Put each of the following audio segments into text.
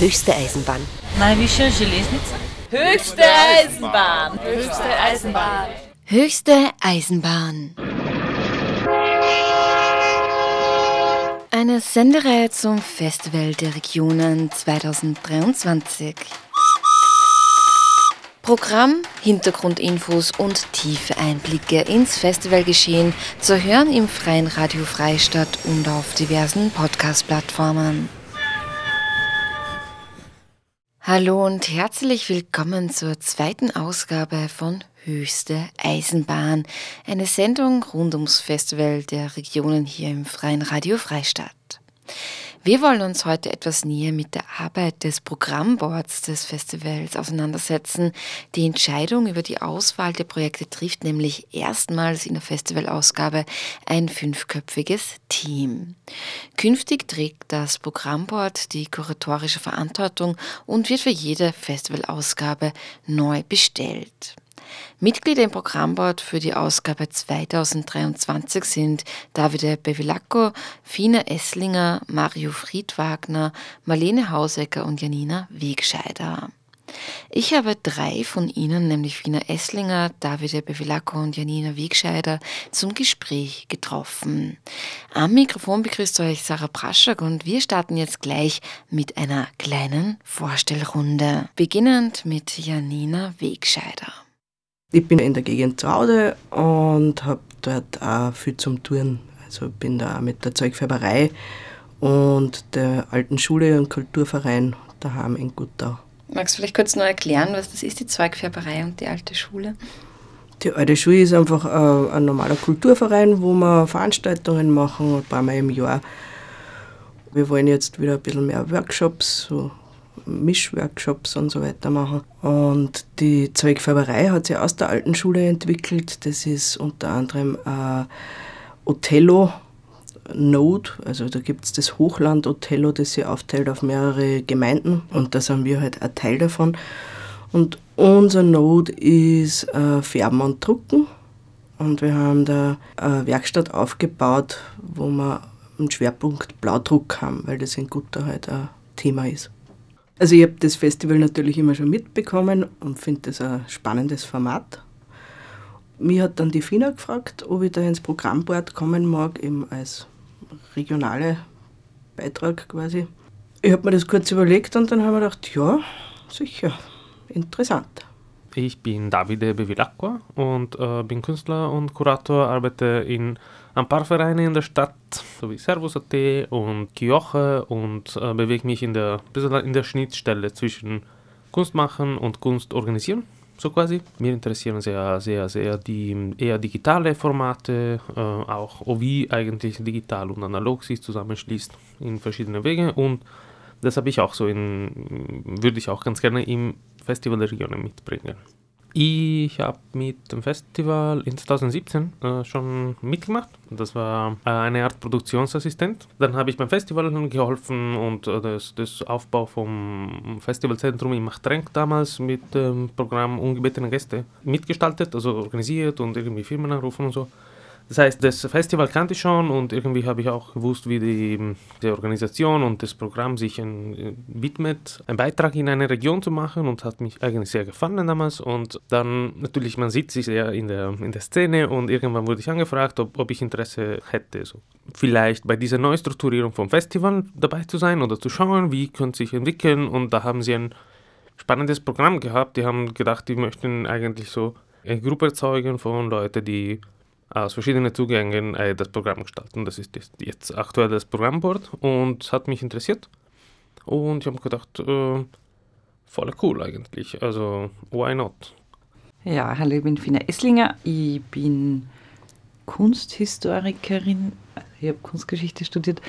Höchste Eisenbahn. Najvyššia železnica? Höchste Eisenbahn. Höchste Eisenbahn. Höchste Eisenbahn. Eine Sendereihe zum Festival der Regionen 2023. Programm, Hintergrundinfos und tiefe Einblicke ins Festivalgeschehen zu hören im Freien Radio Freistadt und auf diversen Podcast-Plattformen. Hallo und herzlich willkommen zur zweiten Ausgabe von Höchste Eisenbahn, eine Sendung rund ums Festival der Regionen hier im Freien Radio Freistadt. Wir wollen uns heute etwas näher mit der Arbeit des Programmboards des Festivals auseinandersetzen. Die Entscheidung über die Auswahl der Projekte trifft nämlich erstmals in der Festivalausgabe ein fünfköpfiges Team. Künftig trägt das Programmboard die kuratorische Verantwortung und wird für jede Festivalausgabe neu bestellt. Mitglieder im Programmbord für die Ausgabe 2023 sind Davide Bevilacco, Fina Esslinger, Mario Friedwagner, Marlene Hausecker und Janina Wegscheider. Ich habe drei von ihnen, nämlich Fina Esslinger, Davide Bevilacco und Janina Wegscheider, zum Gespräch getroffen. Am Mikrofon begrüßt euch Sarah Praschak und wir starten jetzt gleich mit einer kleinen Vorstellrunde. Beginnend mit Janina Wegscheider. Ich bin in der Gegend zu und habe dort auch viel zum Touren. Also bin da mit der Zeugfärberei und der alten Schule und Kulturverein daheim in Guttau. Magst du vielleicht kurz noch erklären, was das ist, die Zeugfärberei und die alte Schule? Die alte Schule ist einfach ein, ein normaler Kulturverein, wo wir Veranstaltungen machen, ein paar Mal im Jahr. Wir wollen jetzt wieder ein bisschen mehr Workshops, so Mischworkshops und so weiter machen. Und die Zeugfärberei hat sich aus der alten Schule entwickelt. Das ist unter anderem äh, Othello Node, also da gibt es das Hochland Othello, das sich aufteilt auf mehrere Gemeinden und da sind wir halt ein Teil davon. Und unser Node ist äh, Färben und Drucken und wir haben da eine Werkstatt aufgebaut, wo wir einen Schwerpunkt Blaudruck haben, weil das in Gutta halt ein Thema ist. Also ich habe das Festival natürlich immer schon mitbekommen und finde das ein spannendes Format. Mir hat dann die FINA gefragt, ob ich da ins Programmboard kommen mag, eben als regionale Beitrag quasi. Ich habe mir das kurz überlegt und dann habe ich gedacht, ja, sicher, interessant. Ich bin Davide Bevilacqua und äh, bin Künstler und Kurator, arbeite in ein paar Vereine in der Stadt, so wie Servus.at und Kioche und äh, bewege mich in der, in der Schnittstelle zwischen Kunst machen und Kunst organisieren, so quasi. Mir interessieren sehr, sehr, sehr die eher digitale Formate, äh, auch wie eigentlich digital und analog sich zusammenschließt in verschiedene Wege und das habe ich auch so in, würde ich auch ganz gerne im Festival der Regionen mitbringen. Ich habe mit dem Festival in 2017 äh, schon mitgemacht. Das war äh, eine Art Produktionsassistent. Dann habe ich beim Festival geholfen und äh, das, das, Aufbau vom Festivalzentrum in Machtrenk damals mit dem Programm Ungebetene Gäste mitgestaltet, also organisiert und irgendwie Firmen anrufen und so. Das heißt, das Festival kannte ich schon und irgendwie habe ich auch gewusst, wie die, die Organisation und das Programm sich ein, widmet, einen Beitrag in eine Region zu machen und hat mich eigentlich sehr gefallen damals. Und dann natürlich, man sieht sich sehr in der, in der Szene und irgendwann wurde ich angefragt, ob, ob ich Interesse hätte, so vielleicht bei dieser Neustrukturierung vom Festival dabei zu sein oder zu schauen, wie könnte sich entwickeln. Und da haben sie ein spannendes Programm gehabt. Die haben gedacht, die möchten eigentlich so eine Gruppe erzeugen von Leuten, die aus verschiedenen Zugängen äh, das Programm gestalten. Das ist jetzt aktuell das Programmboard und hat mich interessiert. Und ich habe gedacht, äh, voll cool eigentlich. Also, why not? Ja, hallo, ich bin Fina Esslinger. Ich bin Kunsthistorikerin. Ich habe Kunstgeschichte studiert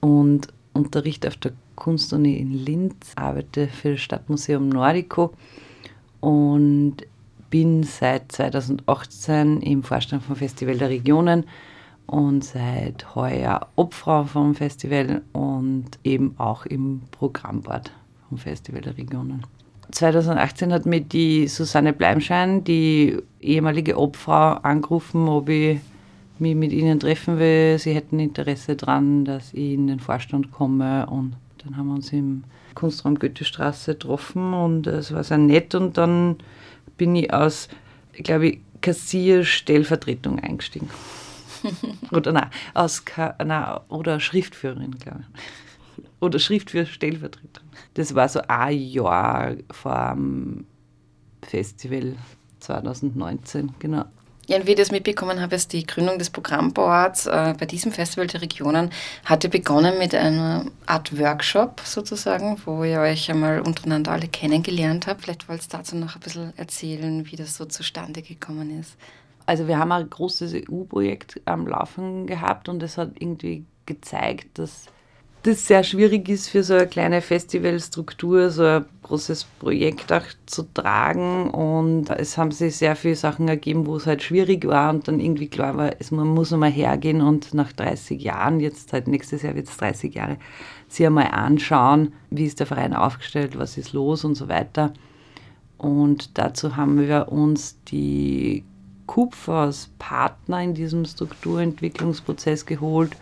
und unterrichte auf der Kunstuni in Linz, arbeite für das Stadtmuseum Nordico und bin seit 2018 im Vorstand vom Festival der Regionen und seit heuer Obfrau vom Festival und eben auch im Programmbord vom Festival der Regionen. 2018 hat mir die Susanne Bleimschein, die ehemalige Obfrau, angerufen, ob ich mich mit ihnen treffen will. Sie hätten Interesse daran, dass ich in den Vorstand komme und dann haben wir uns im Kunstraum Goethestraße getroffen und es war sehr nett und dann bin ich aus, glaube ich, Kassier-Stellvertretung eingestiegen. oder nein, aus nein, oder Schriftführerin, glaube ich. Oder Schriftführer-Stellvertretung. Das war so ein Jahr vor dem Festival 2019, genau. Ja, und wie ich das mitbekommen habe, ist die Gründung des Programmboards äh, bei diesem Festival der Regionen hatte begonnen mit einer Art Workshop sozusagen, wo ihr euch einmal untereinander alle kennengelernt habt. Vielleicht wollt ihr dazu noch ein bisschen erzählen, wie das so zustande gekommen ist. Also wir haben ein großes EU-Projekt am Laufen gehabt und es hat irgendwie gezeigt, dass das sehr schwierig ist für so eine kleine Festivalstruktur, so ein großes Projekt auch zu tragen. Und es haben sich sehr viele Sachen ergeben, wo es halt schwierig war und dann irgendwie klar war, es, man muss einmal hergehen und nach 30 Jahren, jetzt halt nächstes Jahr wird es 30 Jahre, sich einmal anschauen, wie ist der Verein aufgestellt, was ist los und so weiter. Und dazu haben wir uns die Kupfer als Partner in diesem Strukturentwicklungsprozess geholt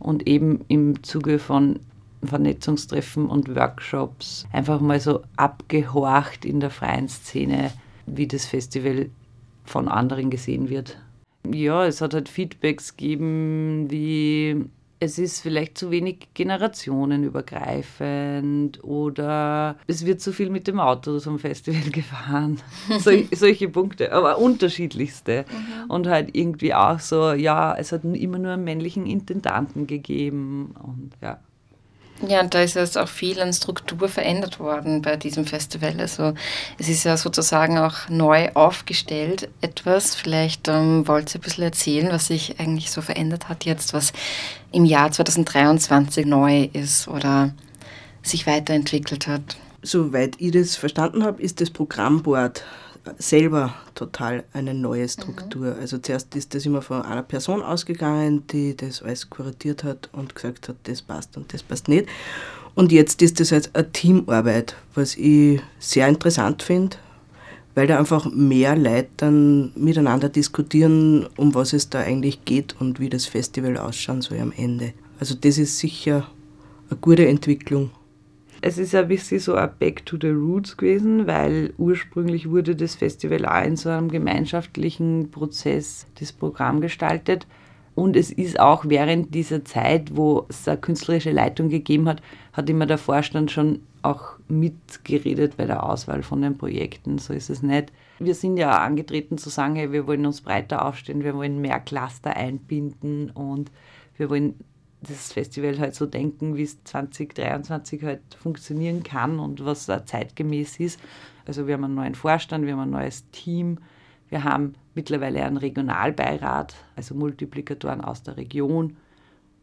und eben im Zuge von Vernetzungstreffen und Workshops einfach mal so abgehorcht in der freien Szene, wie das Festival von anderen gesehen wird. Ja, es hat halt Feedbacks gegeben, wie es ist vielleicht zu wenig generationenübergreifend oder es wird zu viel mit dem Auto zum Festival gefahren. Sol solche Punkte, aber unterschiedlichste. Mhm. Und halt irgendwie auch so, ja, es hat immer nur einen männlichen Intendanten gegeben und ja. Ja, und da ist jetzt auch viel an Struktur verändert worden bei diesem Festival. Also es ist ja sozusagen auch neu aufgestellt etwas. Vielleicht ähm, wollt ihr ein bisschen erzählen, was sich eigentlich so verändert hat jetzt, was im Jahr 2023 neu ist oder sich weiterentwickelt hat. Soweit ich das verstanden habe, ist das Programmboard selber total eine neue Struktur. Mhm. Also zuerst ist das immer von einer Person ausgegangen, die das alles kuratiert hat und gesagt hat, das passt und das passt nicht. Und jetzt ist das jetzt eine Teamarbeit, was ich sehr interessant finde, weil da einfach mehr Leute dann miteinander diskutieren, um was es da eigentlich geht und wie das Festival ausschauen soll am Ende. Also das ist sicher eine gute Entwicklung. Es ist ein bisschen so ein Back to the Roots gewesen, weil ursprünglich wurde das Festival auch in so einem gemeinschaftlichen Prozess das Programm gestaltet. Und es ist auch während dieser Zeit, wo es eine künstlerische Leitung gegeben hat, hat immer der Vorstand schon auch mitgeredet bei der Auswahl von den Projekten. So ist es nicht. Wir sind ja angetreten zu sagen, hey, wir wollen uns breiter aufstellen, wir wollen mehr Cluster einbinden und wir wollen das Festival halt so denken, wie es 2023 halt funktionieren kann und was da zeitgemäß ist. Also wir haben einen neuen Vorstand, wir haben ein neues Team, wir haben mittlerweile einen Regionalbeirat, also Multiplikatoren aus der Region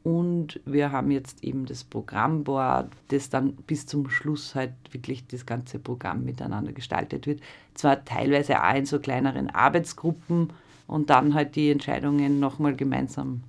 und wir haben jetzt eben das Programmboard, das dann bis zum Schluss halt wirklich das ganze Programm miteinander gestaltet wird. Zwar teilweise auch in so kleineren Arbeitsgruppen und dann halt die Entscheidungen nochmal gemeinsam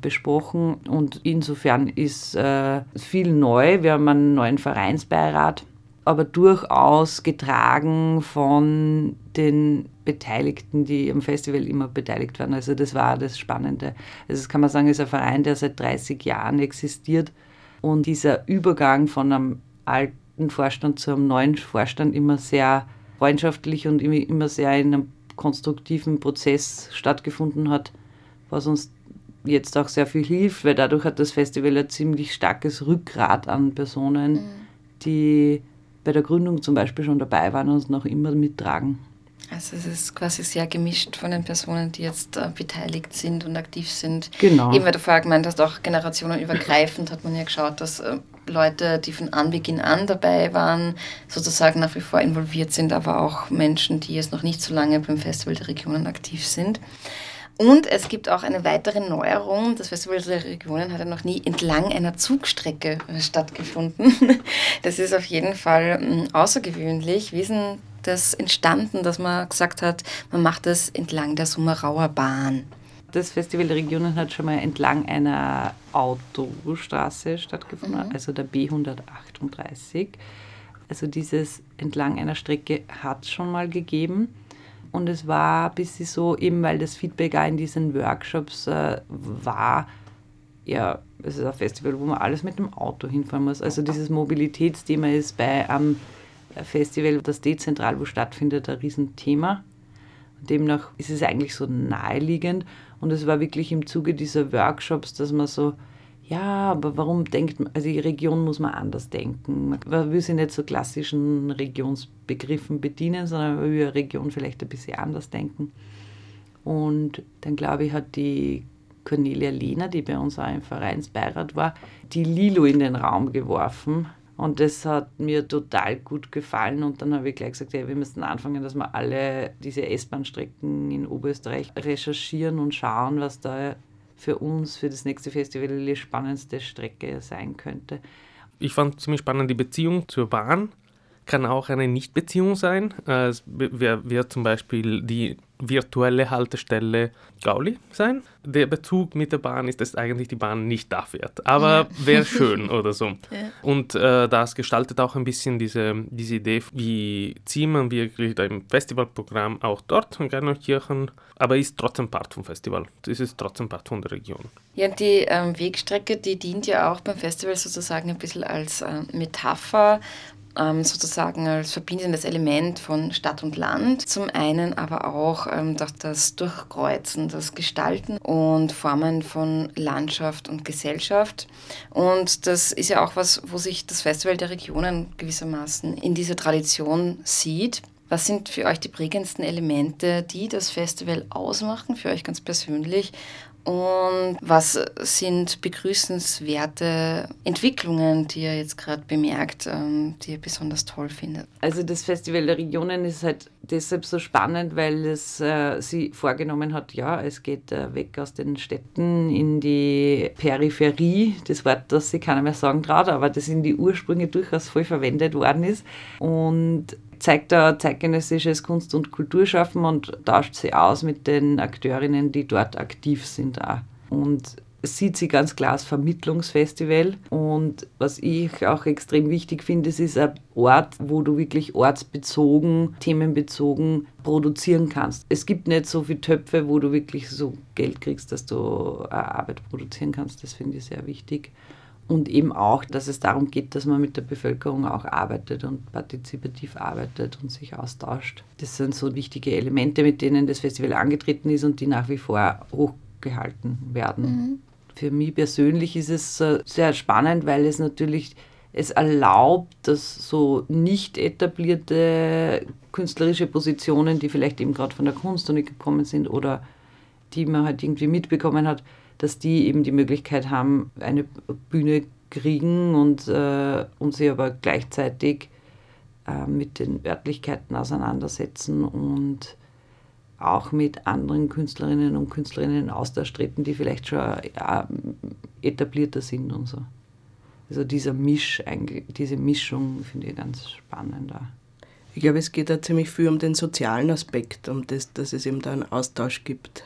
besprochen und insofern ist äh, viel neu. Wir haben einen neuen Vereinsbeirat, aber durchaus getragen von den Beteiligten, die am Festival immer beteiligt waren. Also das war das Spannende. Also das kann man sagen, ist ein Verein, der seit 30 Jahren existiert und dieser Übergang von einem alten Vorstand zu einem neuen Vorstand immer sehr freundschaftlich und immer sehr in einem konstruktiven Prozess stattgefunden hat, was uns jetzt auch sehr viel hilft, weil dadurch hat das Festival ein ziemlich starkes Rückgrat an Personen, mhm. die bei der Gründung zum Beispiel schon dabei waren und noch immer mittragen. Also es ist quasi sehr gemischt von den Personen, die jetzt äh, beteiligt sind und aktiv sind. Genau. Eben weil du vorher gemeint hast, auch generationenübergreifend hat man ja geschaut, dass äh, Leute, die von Anbeginn an dabei waren, sozusagen nach wie vor involviert sind, aber auch Menschen, die jetzt noch nicht so lange beim Festival der Regionen aktiv sind. Und es gibt auch eine weitere Neuerung. Das Festival der Regionen hat ja noch nie entlang einer Zugstrecke äh, stattgefunden. Das ist auf jeden Fall hm, außergewöhnlich. Wie ist denn das entstanden, dass man gesagt hat, man macht das entlang der Summerauer Bahn? Das Festival der Regionen hat schon mal entlang einer Autostraße stattgefunden, mhm. also der B138. Also dieses entlang einer Strecke hat es schon mal gegeben. Und es war ein bisschen so, eben weil das Feedback auch in diesen Workshops äh, war, ja, es ist ein Festival, wo man alles mit dem Auto hinfahren muss. Also dieses Mobilitätsthema ist bei einem Festival, das dezentral wo stattfindet, ein Riesenthema. Demnach ist es eigentlich so naheliegend und es war wirklich im Zuge dieser Workshops, dass man so, ja, aber warum denkt man, also die Region muss man anders denken. Man will sich nicht so klassischen Regionsbegriffen bedienen, sondern man will Region vielleicht ein bisschen anders denken. Und dann glaube ich, hat die Cornelia Lehner, die bei uns auch im Vereinsbeirat war, die Lilo in den Raum geworfen. Und das hat mir total gut gefallen. Und dann habe ich gleich gesagt, ja, wir müssen anfangen, dass wir alle diese S-Bahn-Strecken in Oberösterreich recherchieren und schauen, was da für uns, für das nächste Festival, die spannendste Strecke sein könnte. Ich fand ziemlich spannend die Beziehung zur Bahn kann auch eine Nichtbeziehung sein. Äh, es wird zum Beispiel die virtuelle Haltestelle Gauli sein. Der Bezug mit der Bahn ist, dass eigentlich die Bahn nicht da fährt. Aber ja. wäre schön oder so. Ja. Und äh, das gestaltet auch ein bisschen diese, diese Idee, wie zieht man wirklich ein Festivalprogramm auch dort in Garnenkirchen, aber ist trotzdem Part vom Festival. Das ist trotzdem Part von der Region. Ja, die ähm, Wegstrecke, die dient ja auch beim Festival sozusagen ein bisschen als äh, Metapher ähm, sozusagen als verbindendes Element von Stadt und Land. Zum einen aber auch ähm, durch das Durchkreuzen, das Gestalten und Formen von Landschaft und Gesellschaft. Und das ist ja auch was, wo sich das Festival der Regionen gewissermaßen in dieser Tradition sieht. Was sind für euch die prägendsten Elemente, die das Festival ausmachen, für euch ganz persönlich? Und was sind begrüßenswerte Entwicklungen, die ihr jetzt gerade bemerkt, ähm, die ihr besonders toll findet? Also das Festival der Regionen ist halt deshalb so spannend, weil es äh, sie vorgenommen hat, ja, es geht äh, weg aus den Städten in die Peripherie. Das Wort, das sie keiner mehr sagen traut, aber das in die Ursprünge durchaus voll verwendet worden ist. Und zeigt da zeitgenössisches Kunst- und Kulturschaffen und tauscht sie aus mit den Akteurinnen, die dort aktiv sind. Auch. Und sieht sie ganz klar als Vermittlungsfestival. Und was ich auch extrem wichtig finde, es ist ein Ort, wo du wirklich ortsbezogen, themenbezogen produzieren kannst. Es gibt nicht so viele Töpfe, wo du wirklich so Geld kriegst, dass du Arbeit produzieren kannst. Das finde ich sehr wichtig und eben auch, dass es darum geht, dass man mit der Bevölkerung auch arbeitet und partizipativ arbeitet und sich austauscht. Das sind so wichtige Elemente, mit denen das Festival angetreten ist und die nach wie vor hochgehalten werden. Mhm. Für mich persönlich ist es sehr spannend, weil es natürlich es erlaubt, dass so nicht etablierte künstlerische Positionen, die vielleicht eben gerade von der Kunst gekommen sind oder die man halt irgendwie mitbekommen hat, dass die eben die Möglichkeit haben, eine Bühne kriegen und, äh, und sie aber gleichzeitig äh, mit den Örtlichkeiten auseinandersetzen und auch mit anderen Künstlerinnen und Künstlerinnen in Austausch treten, die vielleicht schon ja, etablierter sind und so. Also dieser Misch, diese Mischung finde ich ganz spannend. Ich glaube, es geht da ziemlich viel um den sozialen Aspekt, um das, dass es eben da einen Austausch gibt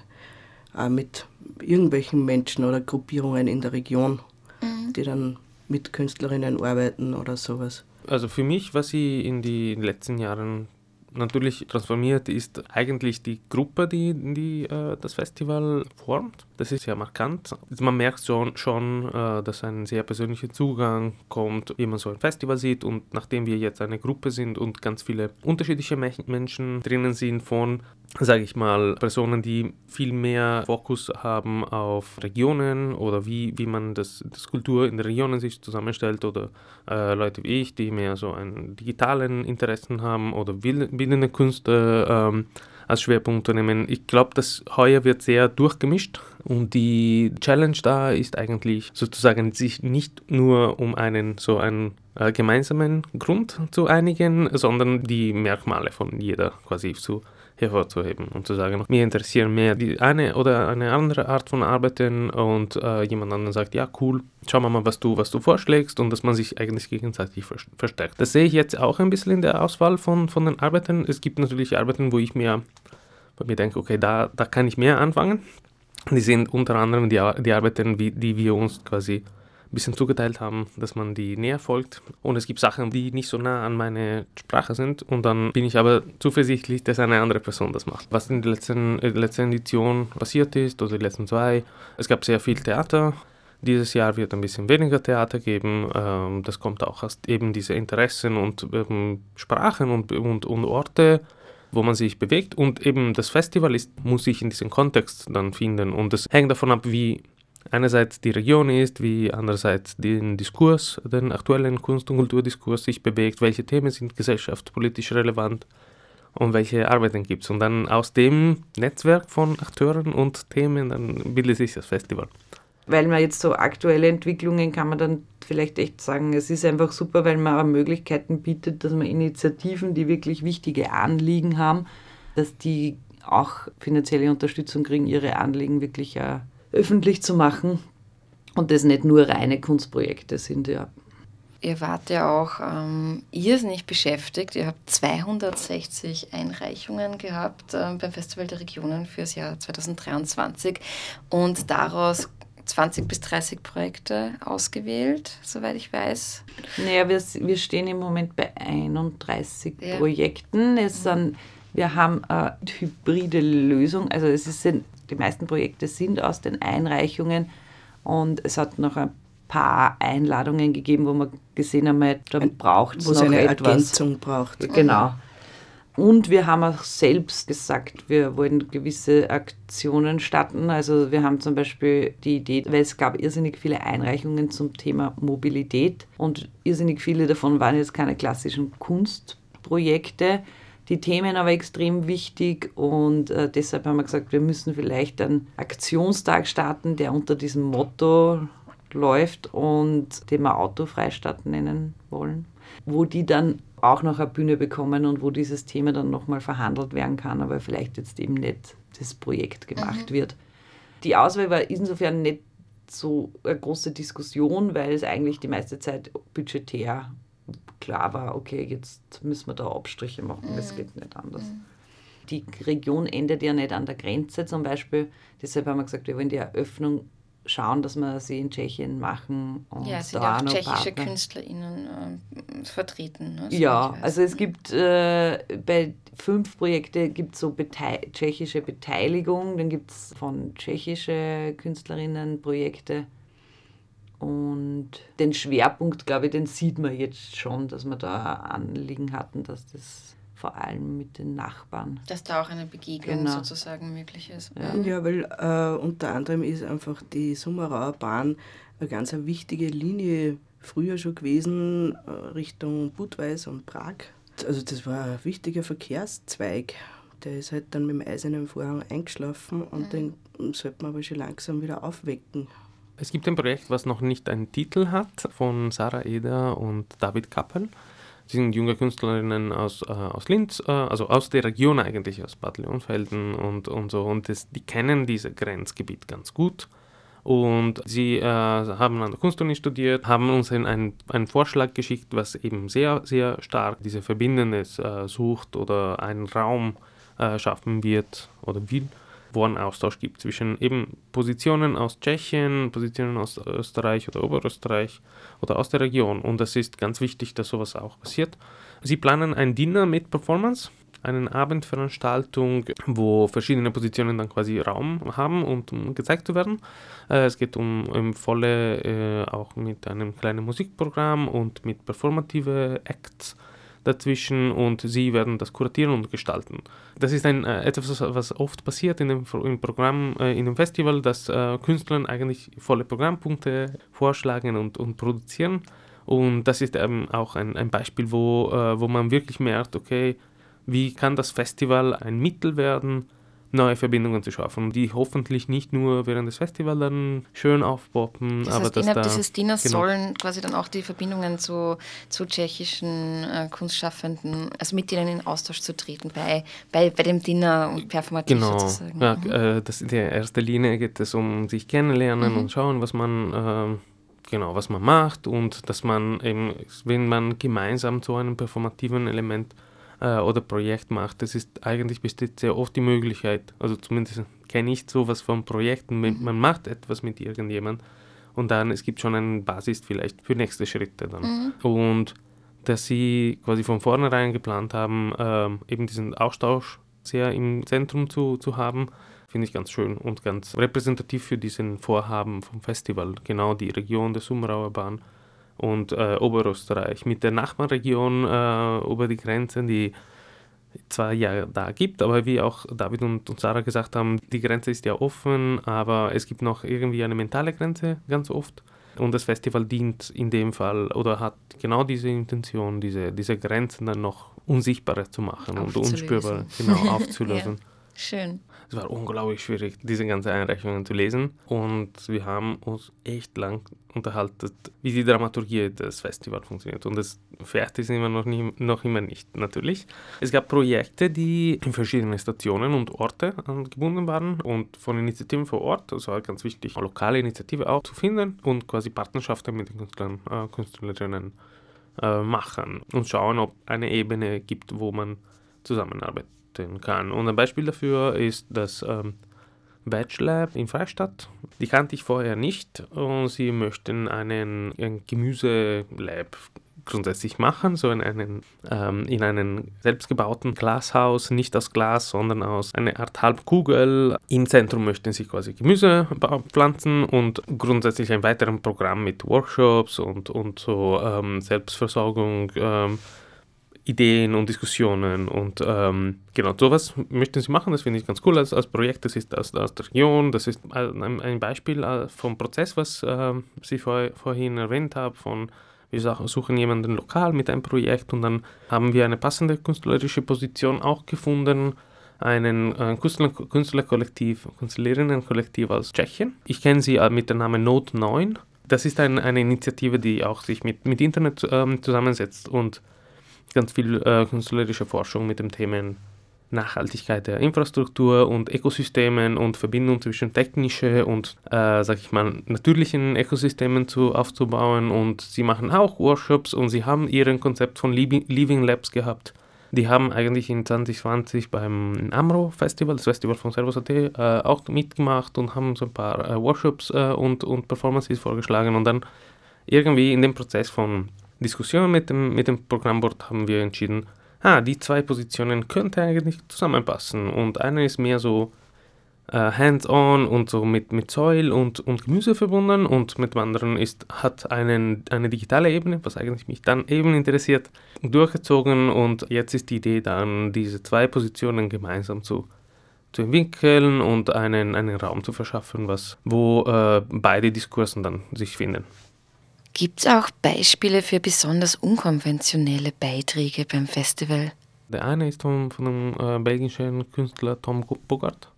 auch mit irgendwelchen Menschen oder Gruppierungen in der Region, mhm. die dann mit Künstlerinnen arbeiten oder sowas. Also für mich, was ich in den letzten Jahren natürlich transformiert, ist eigentlich die Gruppe, die, die äh, das Festival formt. Das ist sehr markant. Man merkt schon, schon äh, dass ein sehr persönlicher Zugang kommt, wie man so ein Festival sieht. Und nachdem wir jetzt eine Gruppe sind und ganz viele unterschiedliche Menschen drinnen sind, von sage ich mal, Personen, die viel mehr Fokus haben auf Regionen oder wie, wie man das, das Kultur in den Regionen sich zusammenstellt oder äh, Leute wie ich, die mehr so einen digitalen Interessen haben oder bildende Künste ähm, als Schwerpunkt nehmen. Ich glaube, das heuer wird sehr durchgemischt und die Challenge da ist eigentlich sozusagen sich nicht nur um einen so einen äh, gemeinsamen Grund zu einigen, sondern die Merkmale von jeder quasi zu hervorzuheben und zu sagen, mir interessieren mehr die eine oder eine andere Art von Arbeiten und äh, jemand anderen sagt, ja cool, schauen wir mal, was du, was du vorschlägst und dass man sich eigentlich gegenseitig verstärkt. Das sehe ich jetzt auch ein bisschen in der Auswahl von, von den Arbeiten. Es gibt natürlich Arbeiten, wo ich mir, bei mir denke, okay, da, da kann ich mehr anfangen. Die sind unter anderem die, die Arbeiten, wie, die wir uns quasi ein bisschen zugeteilt haben, dass man die näher folgt. Und es gibt Sachen, die nicht so nah an meine Sprache sind. Und dann bin ich aber zuversichtlich, dass eine andere Person das macht. Was in der letzten, der letzten Edition passiert ist, oder die letzten zwei, es gab sehr viel Theater. Dieses Jahr wird ein bisschen weniger Theater geben. Ähm, das kommt auch aus eben diese Interessen und ähm, Sprachen und, und, und Orte, wo man sich bewegt. Und eben das Festival ist, muss sich in diesem Kontext dann finden. Und es hängt davon ab, wie einerseits die Region ist, wie andererseits den Diskurs, den aktuellen Kunst- und Kulturdiskurs sich bewegt, welche Themen sind gesellschaftspolitisch relevant und welche Arbeiten gibt es. Und dann aus dem Netzwerk von Akteuren und Themen, dann bildet sich das Festival weil man jetzt so aktuelle Entwicklungen kann man dann vielleicht echt sagen, es ist einfach super, weil man auch Möglichkeiten bietet, dass man Initiativen, die wirklich wichtige Anliegen haben, dass die auch finanzielle Unterstützung kriegen, ihre Anliegen wirklich auch öffentlich zu machen und das nicht nur reine Kunstprojekte sind, ja. Ihr wart ja auch ähm, irrsinnig beschäftigt. Ihr habt 260 Einreichungen gehabt äh, beim Festival der Regionen fürs Jahr 2023 und daraus 20 bis 30 Projekte ausgewählt, soweit ich weiß. Naja, wir, wir stehen im Moment bei 31 ja. Projekten. Es sind, wir haben eine hybride Lösung, also es ist, die meisten Projekte sind aus den Einreichungen und es hat noch ein paar Einladungen gegeben, wo wir gesehen haben, da braucht es noch eine etwas. Ergänzung braucht. Genau. Und wir haben auch selbst gesagt, wir wollen gewisse Aktionen starten. Also wir haben zum Beispiel die Idee, weil es gab irrsinnig viele Einreichungen zum Thema Mobilität und irrsinnig viele davon waren jetzt keine klassischen Kunstprojekte. Die Themen aber extrem wichtig und äh, deshalb haben wir gesagt, wir müssen vielleicht einen Aktionstag starten, der unter diesem Motto läuft und den wir Autofreistadt nennen wollen, wo die dann auch noch eine Bühne bekommen und wo dieses Thema dann nochmal verhandelt werden kann, aber vielleicht jetzt eben nicht das Projekt gemacht mhm. wird. Die Auswahl war insofern nicht so eine große Diskussion, weil es eigentlich die meiste Zeit budgetär klar war, okay, jetzt müssen wir da Abstriche machen, es mhm. geht nicht anders. Mhm. Die Region endet ja nicht an der Grenze zum Beispiel, deshalb haben wir gesagt, wir wollen die Eröffnung schauen, dass wir sie in Tschechien machen. Und ja, es sind auch tschechische Partner. KünstlerInnen äh, vertreten. Ne, ja, also es gibt äh, bei fünf Projekten gibt es so Betei tschechische Beteiligung, dann gibt es von tschechische Künstlerinnen Projekte. Und den Schwerpunkt, glaube ich, den sieht man jetzt schon, dass wir da Anliegen hatten, dass das vor allem mit den Nachbarn. Dass da auch eine Begegnung genau. sozusagen möglich ist. Ja, ja weil äh, unter anderem ist einfach die Summerauer Bahn eine ganz eine wichtige Linie früher schon gewesen äh, Richtung Budweis und Prag. Also das war ein wichtiger Verkehrszweig. Der ist halt dann mit dem eisernen Vorhang eingeschlafen und mhm. den sollte man aber schon langsam wieder aufwecken. Es gibt ein Projekt, was noch nicht einen Titel hat, von Sarah Eder und David Kappel sind junge Künstlerinnen aus, äh, aus Linz, äh, also aus der Region eigentlich, aus Bad Leonfelden und, und so. Und das, die kennen dieses Grenzgebiet ganz gut. Und sie äh, haben an der Kunstuni studiert, haben uns einen, einen Vorschlag geschickt, was eben sehr, sehr stark diese Verbindendes äh, sucht oder einen Raum äh, schaffen wird oder will wo einen Austausch gibt zwischen eben Positionen aus Tschechien, Positionen aus Österreich oder Oberösterreich oder aus der Region. Und das ist ganz wichtig, dass sowas auch passiert. Sie planen ein Dinner mit Performance, eine Abendveranstaltung, wo verschiedene Positionen dann quasi Raum haben, und, um gezeigt zu werden. Äh, es geht um, um volle, äh, auch mit einem kleinen Musikprogramm und mit performative Acts dazwischen und sie werden das kuratieren und gestalten. Das ist ein, äh, etwas, was oft passiert in dem, im Programm, äh, in dem Festival, dass äh, Künstlern eigentlich volle Programmpunkte vorschlagen und, und produzieren. Und das ist ähm, auch ein, ein Beispiel, wo, äh, wo man wirklich merkt, okay, wie kann das Festival ein Mittel werden, neue Verbindungen zu schaffen, die hoffentlich nicht nur während des Festivals dann schön aufpoppen. Das heißt, aber innerhalb da, dieses Dinners genau. sollen quasi dann auch die Verbindungen zu, zu tschechischen äh, Kunstschaffenden, also mit denen in Austausch zu treten bei, bei, bei dem Dinner und performativ genau. sozusagen. Ja, mhm. äh, das in der ersten Linie geht es um sich kennenlernen mhm. und schauen, was man äh, genau, was man macht und dass man eben, wenn man gemeinsam zu einem performativen Element äh, oder Projekt macht. Das ist eigentlich besteht sehr oft die Möglichkeit, also zumindest kenne ich sowas von Projekten, mhm. man macht etwas mit irgendjemandem und dann es gibt schon eine Basis vielleicht für nächste Schritte dann. Mhm. Und dass sie quasi von vornherein geplant haben, ähm, eben diesen Austausch sehr im Zentrum zu, zu haben, finde ich ganz schön und ganz repräsentativ für diesen Vorhaben vom Festival. Genau die Region der Sumrauer Bahn und äh, Oberösterreich mit der Nachbarregion äh, über die Grenzen, die zwar ja da gibt, aber wie auch David und, und Sarah gesagt haben, die Grenze ist ja offen, aber es gibt noch irgendwie eine mentale Grenze ganz oft. Und das Festival dient in dem Fall oder hat genau diese Intention, diese, diese Grenzen dann noch unsichtbarer zu machen und unspürbar genau, aufzulösen. ja. Schön. Es war unglaublich schwierig, diese ganzen Einreichungen zu lesen. Und wir haben uns echt lang unterhalten, wie die Dramaturgie des Festivals funktioniert. Und das fertig sind wir noch, nie, noch immer nicht, natürlich. Es gab Projekte, die in verschiedene Stationen und Orte gebunden waren und von Initiativen vor Ort, also war ganz wichtig, lokale Initiative auch zu finden und quasi Partnerschaften mit den Künstlern, äh, Künstlerinnen äh, machen und schauen, ob eine Ebene gibt, wo man zusammenarbeitet beobachten kann. Und ein Beispiel dafür ist das ähm, Lab in Freistadt. Die kannte ich vorher nicht und sie möchten einen, ein Gemüselab grundsätzlich machen, so in einem, ähm, in einem selbstgebauten Glashaus, nicht aus Glas, sondern aus einer Art Halbkugel. Im Zentrum möchten sie quasi Gemüse pflanzen und grundsätzlich ein weiteres Programm mit Workshops und, und so ähm, Selbstversorgung. Ähm, Ideen und Diskussionen und ähm, genau sowas möchten sie machen. Das finde ich ganz cool als, als Projekt. Das ist aus, aus der Region. Das ist ein, ein Beispiel äh, vom Prozess, was äh, Sie vor, vorhin erwähnt haben, von wir suchen jemanden lokal mit einem Projekt und dann haben wir eine passende künstlerische Position auch gefunden, einen äh, Künstler, Künstlerkollektiv, Künstlerinnenkollektiv aus Tschechien. Ich kenne sie äh, mit dem Namen Note 9. Das ist ein, eine Initiative, die auch sich mit, mit Internet ähm, zusammensetzt und ganz viel äh, künstlerische Forschung mit dem Themen Nachhaltigkeit der Infrastruktur und Ökosystemen und Verbindung zwischen technischen und, äh, sag ich mal, natürlichen Ökosystemen zu, aufzubauen. Und sie machen auch Workshops und sie haben ihren Konzept von Living Labs gehabt. Die haben eigentlich in 2020 beim AMRO Festival, das Festival von Servus.at, äh, auch mitgemacht und haben so ein paar äh, Workshops äh, und, und Performances vorgeschlagen. Und dann irgendwie in dem Prozess von Diskussion mit dem, mit dem Programmboard haben wir entschieden, ah, die zwei Positionen könnten eigentlich zusammenpassen. Und eine ist mehr so äh, hands-on und so mit, mit Soil und, und Gemüse verbunden und mit dem anderen ist, hat einen, eine digitale Ebene, was eigentlich mich dann eben interessiert, durchgezogen und jetzt ist die Idee dann, diese zwei Positionen gemeinsam zu, zu entwickeln und einen, einen Raum zu verschaffen, was, wo äh, beide Diskursen dann sich finden. Gibt es auch Beispiele für besonders unkonventionelle Beiträge beim Festival? Der eine ist von, von dem äh, belgischen Künstler Tom Bogart.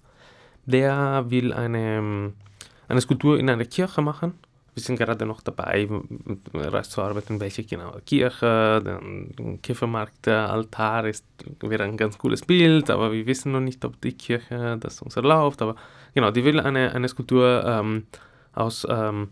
Der will eine, eine Skulptur in einer Kirche machen. Wir sind gerade noch dabei, rauszuarbeiten, welche genau Kirche, der Kiefermarkt, der Altar ist, wäre ein ganz cooles Bild, aber wir wissen noch nicht, ob die Kirche das uns erlaubt. Aber genau, die will eine, eine Skulptur ähm, aus ähm,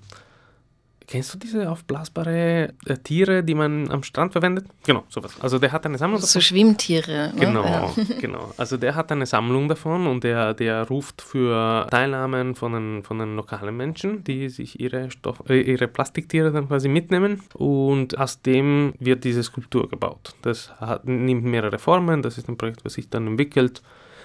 Kennst du diese aufblasbare äh, Tiere, die man am Strand verwendet? Genau, sowas. Also der hat eine Sammlung davon. So Schwimmtiere. Genau, ja. genau. Also der hat eine Sammlung davon und der, der ruft für Teilnahmen von den, von den lokalen Menschen, die sich ihre, Stoff, äh, ihre Plastiktiere dann quasi mitnehmen. Und aus dem wird diese Skulptur gebaut. Das hat, nimmt mehrere Formen. Das ist ein Projekt, was sich dann entwickelt.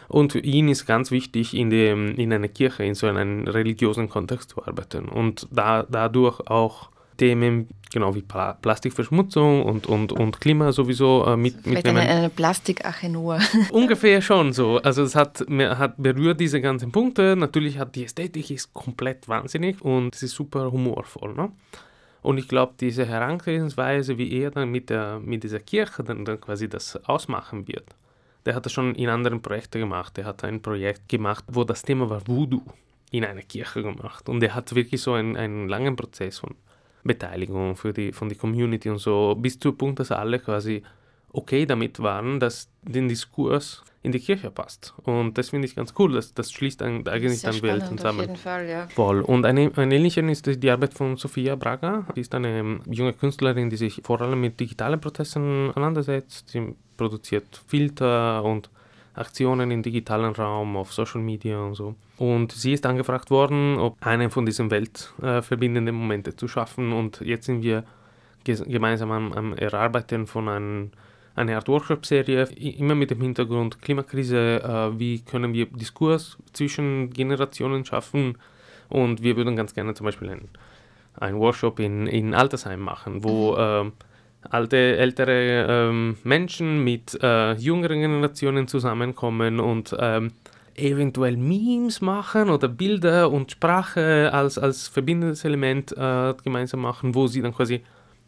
Und für ihn ist ganz wichtig, in, dem, in einer Kirche, in so einem religiösen Kontext zu arbeiten und da, dadurch auch Themen genau wie Pla Plastikverschmutzung und, und, und Klima sowieso äh, mit, Vielleicht mitnehmen. Eine, eine Plastikache nur. Ungefähr schon so. Also es hat, hat berührt diese ganzen Punkte. Natürlich hat die Ästhetik ist komplett wahnsinnig und es ist super humorvoll. Ne? Und ich glaube, diese Herangehensweise, wie er dann mit, der, mit dieser Kirche dann, dann quasi das ausmachen wird, der hat das schon in anderen Projekten gemacht. Der hat ein Projekt gemacht, wo das Thema war Voodoo in einer Kirche gemacht. Und er hat wirklich so einen, einen langen Prozess von Beteiligung für die, von der Community und so, bis zu Punkt, dass alle quasi okay damit waren, dass den Diskurs in die Kirche passt. Und das finde ich ganz cool. Das, das schließt ein, eigentlich dann Welten zusammen. Auf jeden Fall, ja. Voll. Und eine, eine ähnliche ist die Arbeit von Sofia Braga. Sie ist eine junge Künstlerin, die sich vor allem mit digitalen Prozessen auseinandersetzt. Sie produziert Filter und Aktionen im digitalen Raum, auf Social Media und so. Und sie ist angefragt worden, ob einen von diesen weltverbindenden Momente zu schaffen. Und jetzt sind wir gemeinsam am, am Erarbeiten von einem eine Art Workshop-Serie, immer mit dem Hintergrund Klimakrise, äh, wie können wir Diskurs zwischen Generationen schaffen. Und wir würden ganz gerne zum Beispiel einen, einen Workshop in, in Altersheim machen, wo äh, alte, ältere ähm, Menschen mit äh, jüngeren Generationen zusammenkommen und ähm, eventuell Memes machen oder Bilder und Sprache als, als verbindendes Element äh, gemeinsam machen, wo sie dann quasi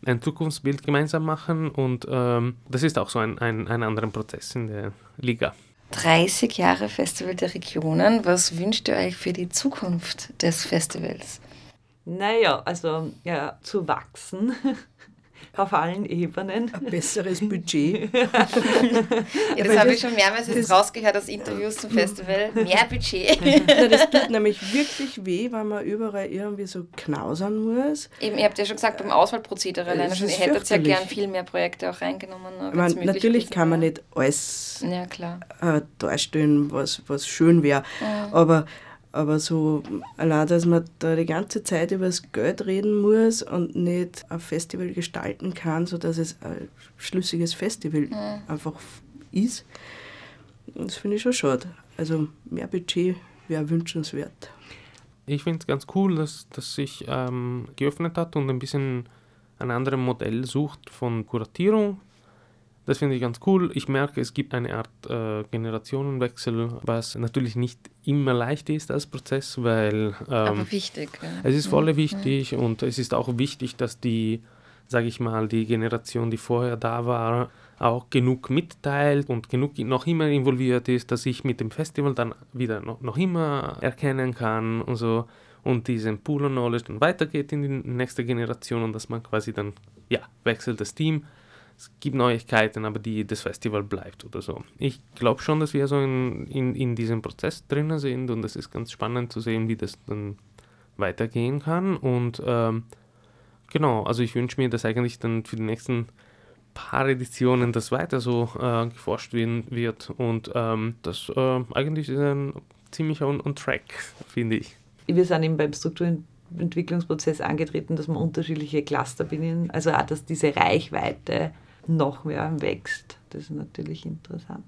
ein Zukunftsbild gemeinsam machen und ähm, das ist auch so ein, ein, ein anderer Prozess in der Liga. 30 Jahre Festival der Regionen. Was wünscht ihr euch für die Zukunft des Festivals? Naja, also ja, zu wachsen. auf allen Ebenen. Ein besseres Budget. ja, das habe ich schon mehrmals jetzt rausgehört aus Interviews zum Festival. Mehr Budget. ja, das tut nämlich wirklich weh, weil man überall irgendwie so knausern muss. Eben, ihr habt ja schon gesagt, beim Auswahlprozedere alleine schon, ihr hättet ja gern viel mehr Projekte auch reingenommen. Man, natürlich kann man nicht alles ja, klar. Äh, darstellen, was, was schön wäre. Mhm. Aber aber so, allein, dass man da die ganze Zeit über das Geld reden muss und nicht ein Festival gestalten kann, sodass es ein schlüssiges Festival mhm. einfach ist, das finde ich schon schade. Also mehr Budget wäre wünschenswert. Ich finde es ganz cool, dass, dass sich ähm, geöffnet hat und ein bisschen ein anderes Modell sucht von Kuratierung das finde ich ganz cool. Ich merke, es gibt eine Art äh, Generationenwechsel, was natürlich nicht immer leicht ist als Prozess, weil. Ähm, Aber wichtig. Ja. Es ist voll mhm. wichtig mhm. und es ist auch wichtig, dass die, sage ich mal, die Generation, die vorher da war, auch genug mitteilt und genug noch immer involviert ist, dass ich mit dem Festival dann wieder noch, noch immer erkennen kann und so und diesen Pool of Knowledge dann weitergeht in die nächste Generation und dass man quasi dann, ja, wechselt das Team es gibt Neuigkeiten, aber die, das Festival bleibt oder so. Ich glaube schon, dass wir so in, in, in diesem Prozess drinnen sind und es ist ganz spannend zu sehen, wie das dann weitergehen kann. Und ähm, genau, also ich wünsche mir, dass eigentlich dann für die nächsten paar Editionen das weiter so äh, geforscht werden wird und ähm, das äh, eigentlich ist ein ziemlicher on, on Track, finde ich. Wir sind eben beim Strukturentwicklungsprozess angetreten, dass wir unterschiedliche Cluster bedienen, also auch, dass diese Reichweite noch mehr wächst. Das ist natürlich interessant.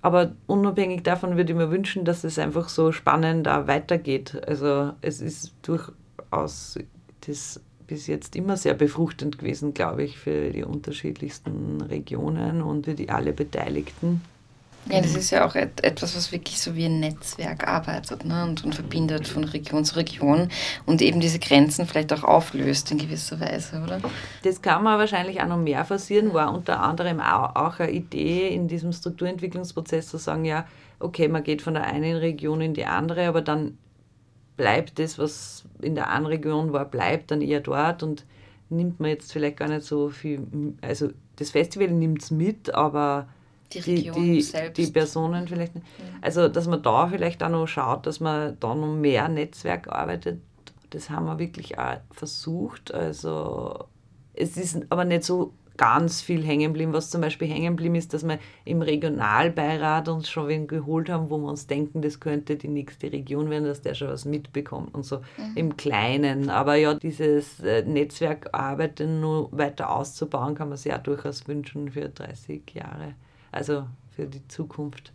Aber unabhängig davon würde ich mir wünschen, dass es einfach so spannend auch weitergeht. Also es ist durchaus das bis jetzt immer sehr befruchtend gewesen, glaube ich, für die unterschiedlichsten Regionen und für die alle Beteiligten. Ja, das ist ja auch etwas, was wirklich so wie ein Netzwerk arbeitet ne? und, und verbindet von Region zu Region und eben diese Grenzen vielleicht auch auflöst in gewisser Weise, oder? Das kann man wahrscheinlich auch noch mehr forcieren, war unter anderem auch, eine Idee in diesem Strukturentwicklungsprozess zu sagen, ja, okay, man geht von der einen Region in die andere, aber dann bleibt das, was in der einen Region war, bleibt dann eher dort und nimmt man jetzt vielleicht gar nicht so viel, also das Festival nimmt es mit, aber die die, die, selbst. Die Personen vielleicht nicht. Also, dass man da vielleicht auch noch schaut, dass man da noch mehr Netzwerk arbeitet, das haben wir wirklich auch versucht. Also, es ist aber nicht so ganz viel hängen geblieben. Was zum Beispiel hängen geblieben ist, dass wir im Regionalbeirat uns schon wen geholt haben, wo wir uns denken, das könnte die nächste Region werden, dass der schon was mitbekommt und so mhm. im Kleinen. Aber ja, dieses äh, Netzwerkarbeiten nur weiter auszubauen, kann man sich auch durchaus wünschen für 30 Jahre also für die Zukunft.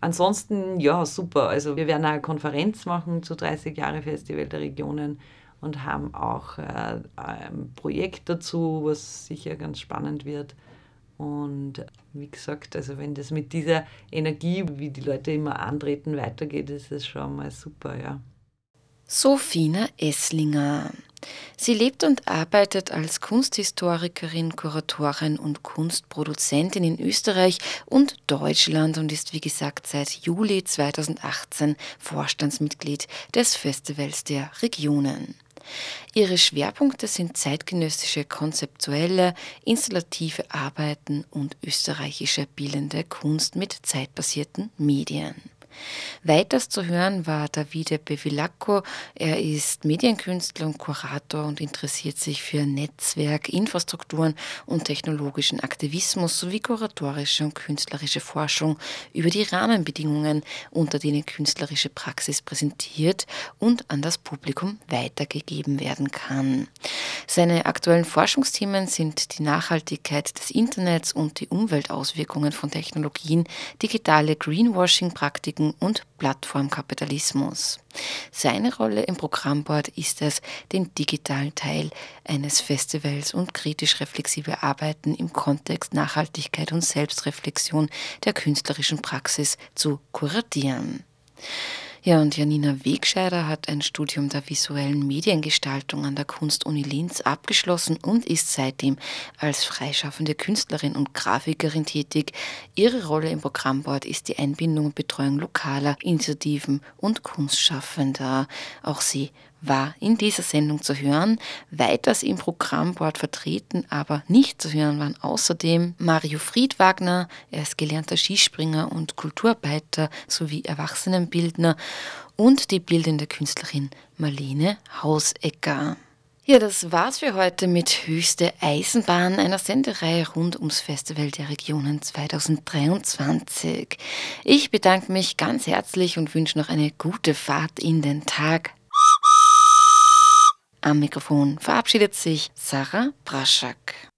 Ansonsten, ja, super. Also wir werden eine Konferenz machen zu 30 Jahre Festival der Regionen und haben auch äh, ein Projekt dazu, was sicher ganz spannend wird. Und wie gesagt, also wenn das mit dieser Energie, wie die Leute immer antreten, weitergeht, ist es schon mal super, ja. Sophina Esslinger. Sie lebt und arbeitet als Kunsthistorikerin, Kuratorin und Kunstproduzentin in Österreich und Deutschland und ist wie gesagt seit Juli 2018 Vorstandsmitglied des Festivals der Regionen. Ihre Schwerpunkte sind zeitgenössische konzeptuelle, installative Arbeiten und österreichische bildende Kunst mit zeitbasierten Medien. Weiters zu hören war Davide Bevilacco. Er ist Medienkünstler und Kurator und interessiert sich für Netzwerk, Infrastrukturen und technologischen Aktivismus sowie kuratorische und künstlerische Forschung über die Rahmenbedingungen, unter denen künstlerische Praxis präsentiert und an das Publikum weitergegeben werden kann. Seine aktuellen Forschungsthemen sind die Nachhaltigkeit des Internets und die Umweltauswirkungen von Technologien, digitale Greenwashing-Praktiken und Plattformkapitalismus. Seine Rolle im Programmboard ist es, den digitalen Teil eines Festivals und kritisch reflexive Arbeiten im Kontext Nachhaltigkeit und Selbstreflexion der künstlerischen Praxis zu kuratieren. Ja, und Janina Wegscheider hat ein Studium der visuellen Mediengestaltung an der Kunstuni Linz abgeschlossen und ist seitdem als freischaffende Künstlerin und Grafikerin tätig. Ihre Rolle im Programmboard ist die Einbindung und Betreuung lokaler Initiativen und Kunstschaffender. Auch sie war in dieser Sendung zu hören. Weiters im Programmboard vertreten, aber nicht zu hören waren außerdem Mario Friedwagner, er ist gelernter Skispringer und Kulturarbeiter sowie Erwachsenenbildner und die bildende Künstlerin Marlene Hausecker. Ja, das war's für heute mit Höchste Eisenbahn, einer Sendereihe rund ums Festival der Regionen 2023. Ich bedanke mich ganz herzlich und wünsche noch eine gute Fahrt in den Tag. Am Mikrofon verabschiedet sich Sarah Braschak.